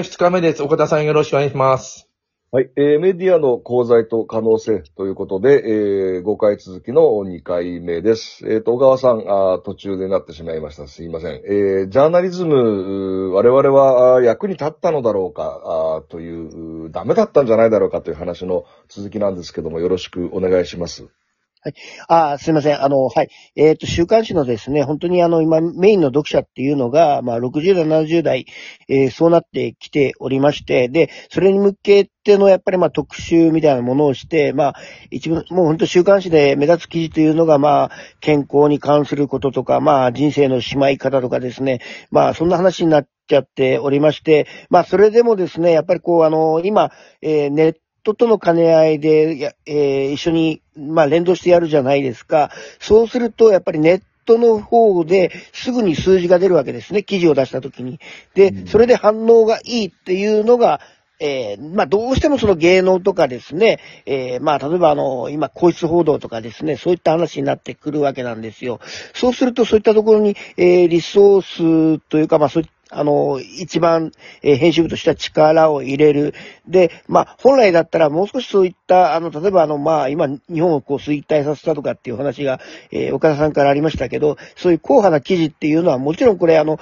2日目です。岡田さんよろしくお願いします。はい、えーメディアの功罪と可能性ということで、えー5回続きの2回目です。えっ、と、小川さんあ、途中でなってしまいました。すいません。えージャーナリズム、我々は役に立ったのだろうか、あという、ダメだったんじゃないだろうかという話の続きなんですけども、よろしくお願いします。はいあーすいません。あの、はい。えっ、と、週刊誌のですね、本当にあの、今、メインの読者っていうのが、まあ、60代、70代、えーそうなってきておりまして、で、それに向けての、やっぱりまあ、特集みたいなものをして、まあ、一部、もう本当週刊誌で目立つ記事というのが、まあ、健康に関することとか、まあ、人生のしまい方とかですね、まあ、そんな話になっちゃっておりまして、まあ、それでもですね、やっぱりこう、あの、今、えーネットとの兼ね合いで、やえー一緒に、まあ、連動してやるじゃないですか。そうすると、やっぱりネットの方ですぐに数字が出るわけですね。記事を出したときに。でう、んそれで反応がいいっていうのが、えーまあ、どうしてもその芸能とかですね、えーまあ、例えばあの、今、皇室報道とかですね、そういった話になってくるわけなんですよ。そうすると、そういったところに、えーリソースというか、まあ、そういあの、一番、えー編集部としては力を入れる。で、まあ、本来だったらもう少しそういった、あの、例えばあの、まあ、今、日本をこう衰退させたとかっていう話が、えー岡田さんからありましたけど、そういう硬派な記事っていうのは、もちろんこれあの、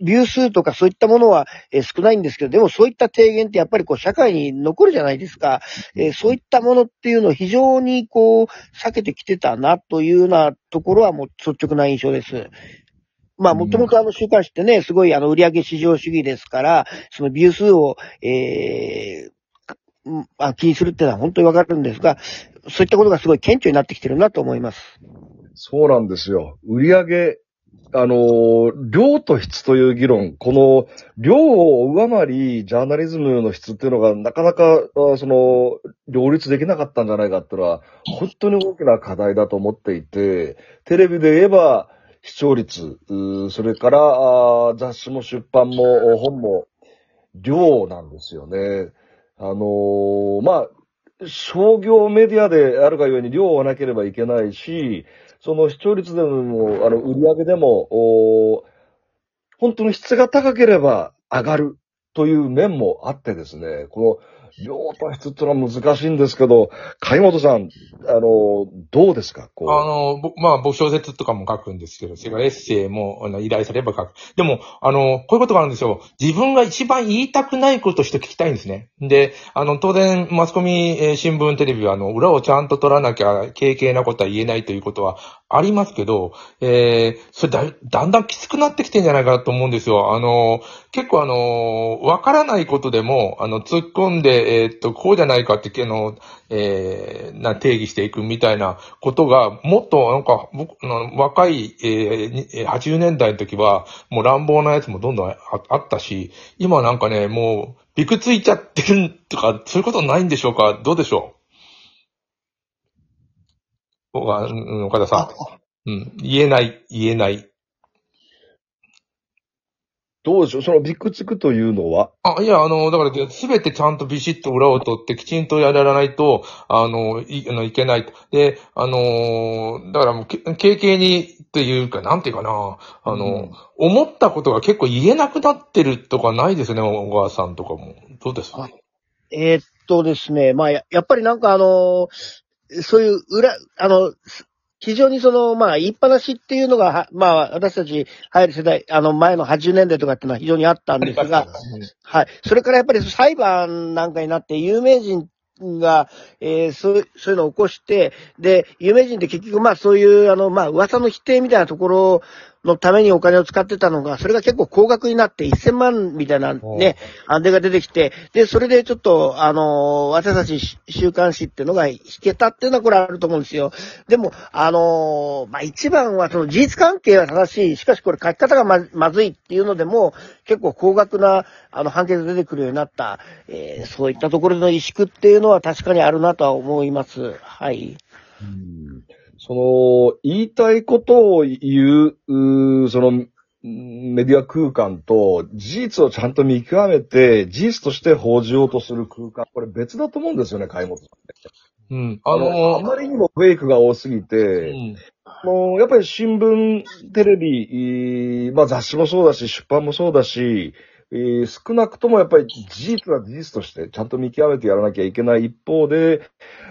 ビュー数とかそういったものは、えー少ないんですけど、でもそういった提言ってやっぱりこう社会に残るじゃないですか。えーそういったものっていうのを非常にこう避けてきてたなというようなところはもう率直な印象です。まあ、もともとあの週刊誌ってね、すごいあの売上至上主義ですから、そのビュー数を、えーうんあ気にするっていうのは本当にわかるんですが、そういったことがすごい顕著になってきてるなと思います。そうなんですよ。売り上げ、あの量と質という議論、この量を上回り、ジャーナリズムの質っていうのがなかなか、その、両立できなかったんじゃないかっていうのは、本当に大きな課題だと思っていて、テレビで言えば、視聴率、それから雑誌も出版も本も量なんですよね。あのまあ、商業メディアであるがゆえに量はなければいけないし、その視聴率でも、あの、売り上げでも、お本当の質が高ければ上がるという面もあってですね、この量と質ってのは難しいんですけど、貝本さん、あの、どうですか？こう。あの、まあ、僕小説とかも書くんですけど、それからエッセイもあの依頼されば書く。でも、あの、こういうことがあるんですよ。自分が一番言いたくないことして聞きたいんですね。で、あの、当然、マスコミ、えー新聞、テレビは、あの、裏をちゃんと取らなきゃ、軽々なことは言えないということはありますけど、えー、それだ、だんだんきつくなってきてんじゃないかなと思うんですよ。あの、結構あの、わからないことでも、あの、突っ込んで、えーっと、こうじゃないかって、あの、えー、な定義していくみたいなことが、もっとなんか、僕、あの若い、えーにえー80年代の時は、もう乱暴なやつもどんどんああったし、今なんかね、もう、びくついちゃってるとか、そういうことないんでしょうか？どうでしょう？岡田さん。うん。言えない、言えない。どうでしょう？そのビクつくというのは、あ、いや、あの、だから、すべてちゃんとビシッと裏を取って、きちんとやらないと、あの、い、あのいけないと。で、あのーだからもうけ、軽々に、っていうか、なんていうかな、あの、うん。思ったことが結構言えなくなってるとかないですね、小川さんとかも。どうです？はいえーっとですね、まあや、やっぱりなんかあのそういう裏、あの、非常にその、まあ、言いっぱなしっていうのが、はまあ、私たち入る世代、あの、前の80年代とかっていうのは非常にあったんですが、はい。それからやっぱり裁判なんかになって有名人が、えーそう、そういうのを起こして、で、有名人って結局まあそういう、あの、まあ噂の否定みたいなところのためにお金を使ってたのが、それが結構高額になって1000万みたいなね、安定が出てきて、で、それでちょっと、あの、私たち週刊誌っていうのが引けたっていうのはこれあると思うんですよ。でも、あの、まあ一番はその事実関係は正しい、しかしこれ書き方がままずいっていうのでも、結構高額な、あの、判決が出てくるようになった、えーそういったところの萎縮っていうのは確かにあるなとは思います。はい。うんその、言いたいことを言う、うーその、うんメディア空間と事実をちゃんと見極めて、事実として報じようとする空間、これ別だと思うんですよね、買本さん。うん。ああの、あのまりにもフェイクが多すぎうて、ん。もうやっぱり新聞、テレビ、えーまあ雑誌もそうだし、出版もそうだし、えー少なくともやっぱり事実は事実としてちゃんと見極めてやらなきゃいけない一方で、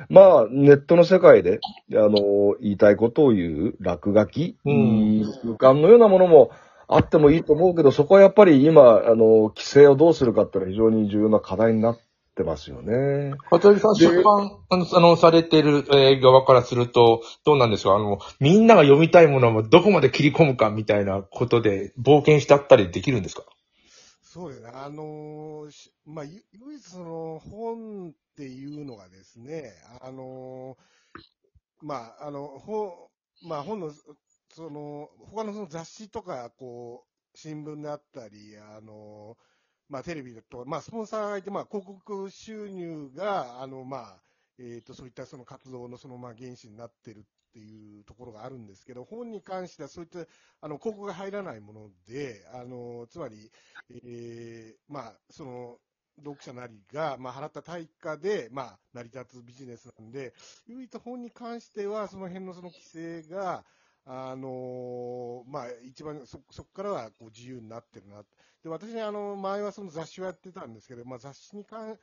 まあ、ネットの世界で、あの、言いたいことを言う落書き、うん。空間のようなものもあってもいいと思うけど、そこはやっぱり今、あの、規制をどうするかっていうのは非常に重要な課題になってますよね。桂木さん、で出版、あの、あのされてる、えー側からすると、どうなんですか？あの、みんなが読みたいものをどこまで切り込むかみたいなことで冒険しちゃったりできるんですか？そうですね。あのーまあ、唯一その本っていうのがですね、あのーまあ、あの、本、まあ本の、その、他のその雑誌とか、こう、新聞であったり、あのーまあテレビだと、まあスポンサーがいて、まあ広告収入が、あの、まあ、えっ、と、そういったその活動のその、まあ原資になってるっていうところがあるんですけど、本に関してはそういった、あの、広告が入らないもので、あの、つまり、えーまあ、その、読者なりが、まあ、払った対価で、まあ、成り立つビジネスなんで、唯一本に関しては、その辺のその規制が、あのまあ、一番、そ、そこからはこう自由になってるな。で、私ね、あの、前はその雑誌をやってたんですけど、まあ、雑誌に関、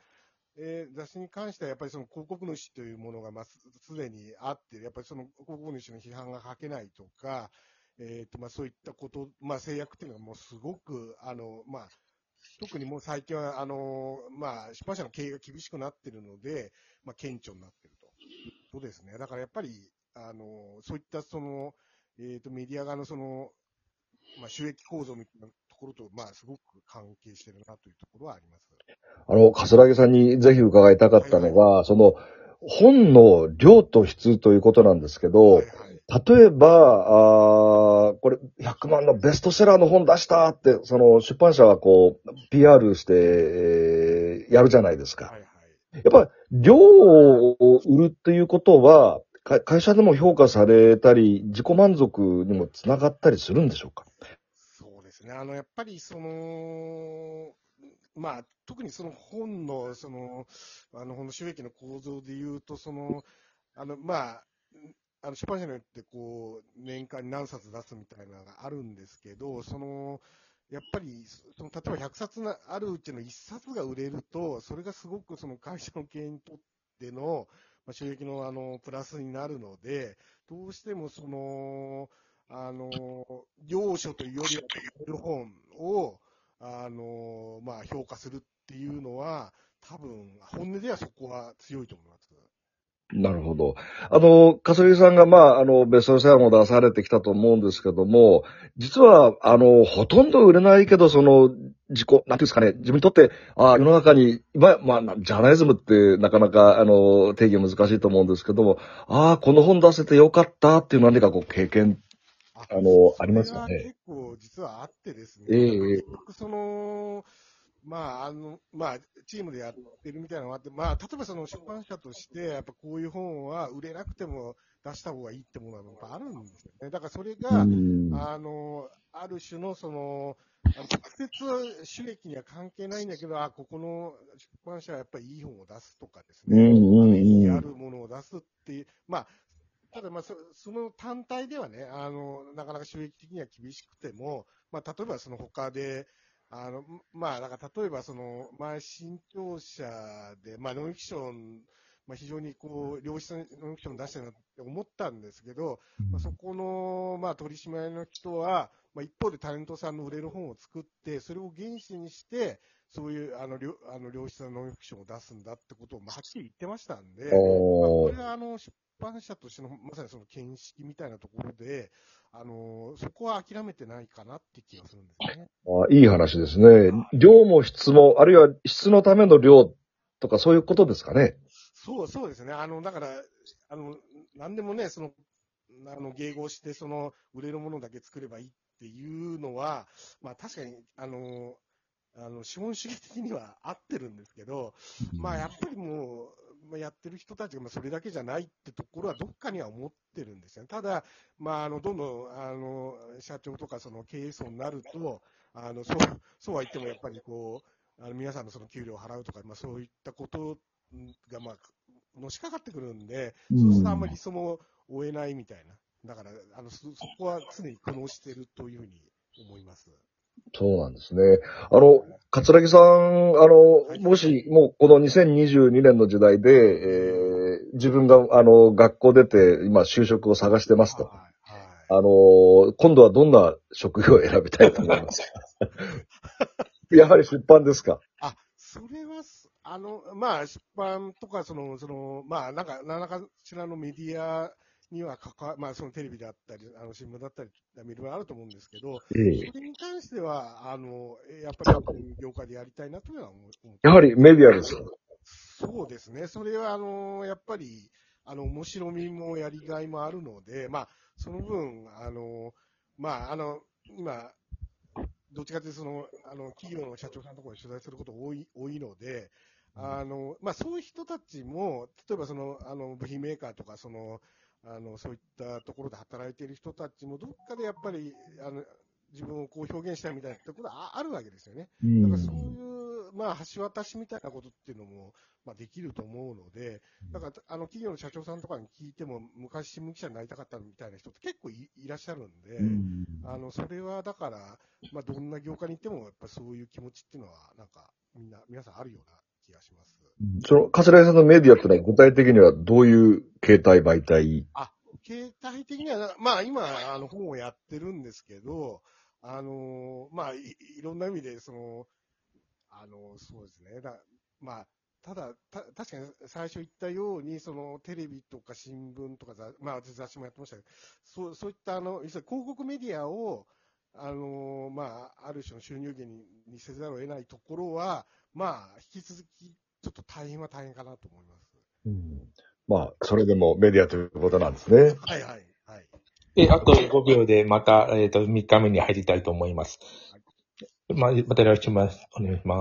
えー雑誌に関してはやっぱりその広告主というものが、まあ、すでにあって、やっぱりその広告主の批判が書けないとか、えっ、と、まあ、そういったこと、まあ、制約っていうのがもうすごく、あの、まあ、特にもう最近は、あの、まあ、出版社の経営が厳しくなってるので、まあ、顕著になってると。そうですね。だからやっぱり、あの、そういったその、えっ、と、メディア側のその、まあ、収益構造みたいなころと、まあ、すごく関係してるなというところはあります。あの、柏木さんにぜひ伺いたかったのが、その、本の量と質ということなんですけど、はいはい。例えば、あーこれ、100万のベストセラーの本出したって、その出版社はこう、PR して、えーやるじゃないですか。はいはい。やっぱ、量を売るっていうことは、か会社でも評価されたり、自己満足にもつながったりするんでしょうか？ですね。あの、やっぱりその、まあ、特にその本の、その、あの、本の収益の構造で言うと、その、あの、まあ、あの、出版社によって、こう、年間に何冊出すみたいなのがあるんですけど、その、やっぱり、その、例えば100冊なあるうちの1冊が売れると、それがすごくその会社の経営にとっての、まあ、収益のあの、プラスになるので、どうしてもその、あの、要所というよりは、売る本を、あの、まあ、評価するっていうのは、多分、本音ではそこは強いと思います。なるほど。あの、かすりさんが、まあ、あの、ベストセラーも出されてきたと思うんですけども、実は、あの、ほとんど売れないけど、その、自己、なんていうんですかね、自分にとって、あ世の中に、今、まあ、ジャーナリズムってなかなか、あの、定義難しいと思うんですけども、ああ、この本出せてよかったっていう何かこう、経験、ああのありますかね結構実はあってですね。ええ結局その、まあ、あの、まあ、チームでやってるみたいなのがあって、まあ、例えばその出版社として、やっぱこういう本は売れなくても出した方がいいってものはやっぱあるんですよね。だからそれうが、んあの、ある種のその、直接収益には関係ないんだけど、あ、ここの出版社はやっぱりいい本を出すとかですね。うんうんうんあるものを出すっていう、まあ、ただまあそ、その単体ではね、あの、なかなか収益的には厳しくても、まあ、例えばその他で、あの、まあ、だか例えばその、前、新潮社で、まあ、ノンフィクション、まあ、非常にこう、良質なノンフィクション出してるなって思ったんですけど、まあ、そこの、まあ、取締役の人は、まあ、一方でタレントさんの売れる本を作って、それを原資にして、そういう、あの、良あの良質なノンフィクションを出すんだってことを、まあ、はっきり言ってましたんで、まあこおれはあの出版社としてのまさにその見識みたいなところで、あのそこは諦めてないかなって気がするんですね。あいい話ですね。量も質も、あるいは質のための量とかそういうことですかね。そうそうですね。あのだからあの何でもねそのあの迎合してその売れるものだけ作ればいいっていうのは、まあ確かにあのあの資本主義的には合ってるんですけど、まあやっぱりもう、まあ、やってる人たちがまあそれだけじゃないってところはどっかには思ってるんですよね。ただ、まああのどんどんあの社長とかその経営層になると、あのそうそうは言ってもやっぱりこう、あの皆さんのその給料を払うとか、まあそういったことがまあのしかかってくるんで、そうするとあんまり理想も追えないみたいな。だから、あのそそこは常に苦悩してるというふうに思います。そうなんですね。あの、桂木さん、あの、はいもし、もうこの2022年の時代で、えー自分が、あの、学校出て、今、就職を探してますと。あの、今度はどんな職業を選びたいと思いますか？やはり出版ですか？あ、それはす、あの、まあ、出版とか、その、その、まあ、なんか、何らかしらのメディアには関わ、まあ、そのテレビだったり、あの、新聞だったり、いろいろあると思うんですけど、えそれに関しては、あの、やっぱり、業界でやりたいなというのは思やはりメディアですよ。そうですね。それは、あの、やっぱり、あの、面白みもやりがいもあるので、まあ、その分、あの、まあ、あの、今、どっちかというと、その、あの、企業の社長さんのところに取材すること多い、多いので、あの、まあ、そういう人たちも、例えばその、あの、部品メーカーとか、その、あの、そういったところで働いている人たちも、どっかでやっぱり、あの、自分をこう表現したいみたいなところはああるわけですよね。うだからそういう、まあ、橋渡しみたいなことっていうのも、まあ、できると思うので、だから、あの、企業の社長さんとかに聞いても、昔新聞記者になりたかったみたいな人って結構いいらっしゃるんで、うん。あの、それはだから、まあ、どんな業界に行っても、やっぱそういう気持ちっていうのは、なんか、みんな、皆さんあるような気がします。その、桂井さんのメディアってのは具体的にはどういう形態媒体？あ、携帯的には、まあ今、あの、本をやってるんですけど、あの、まあい、いろんな意味で、その、あの、そうですね。だまあ、ただ、た、確かに最初言ったように、その、テレビとか新聞とかざ、まあ、私雑誌もやってましたけど、そう、そういった、あの、広告メディアを、あの、まあ、ある種の収入源ににせざるを得ないところは、まあ、引き続き、ちょっと大変は大変かなと思います。まあ、それでもメディアということなんですね。はいはい、はい。え、あと5秒でまた、えっ、と、3日目に入りたいと思います。まあ、また来週もお願いします。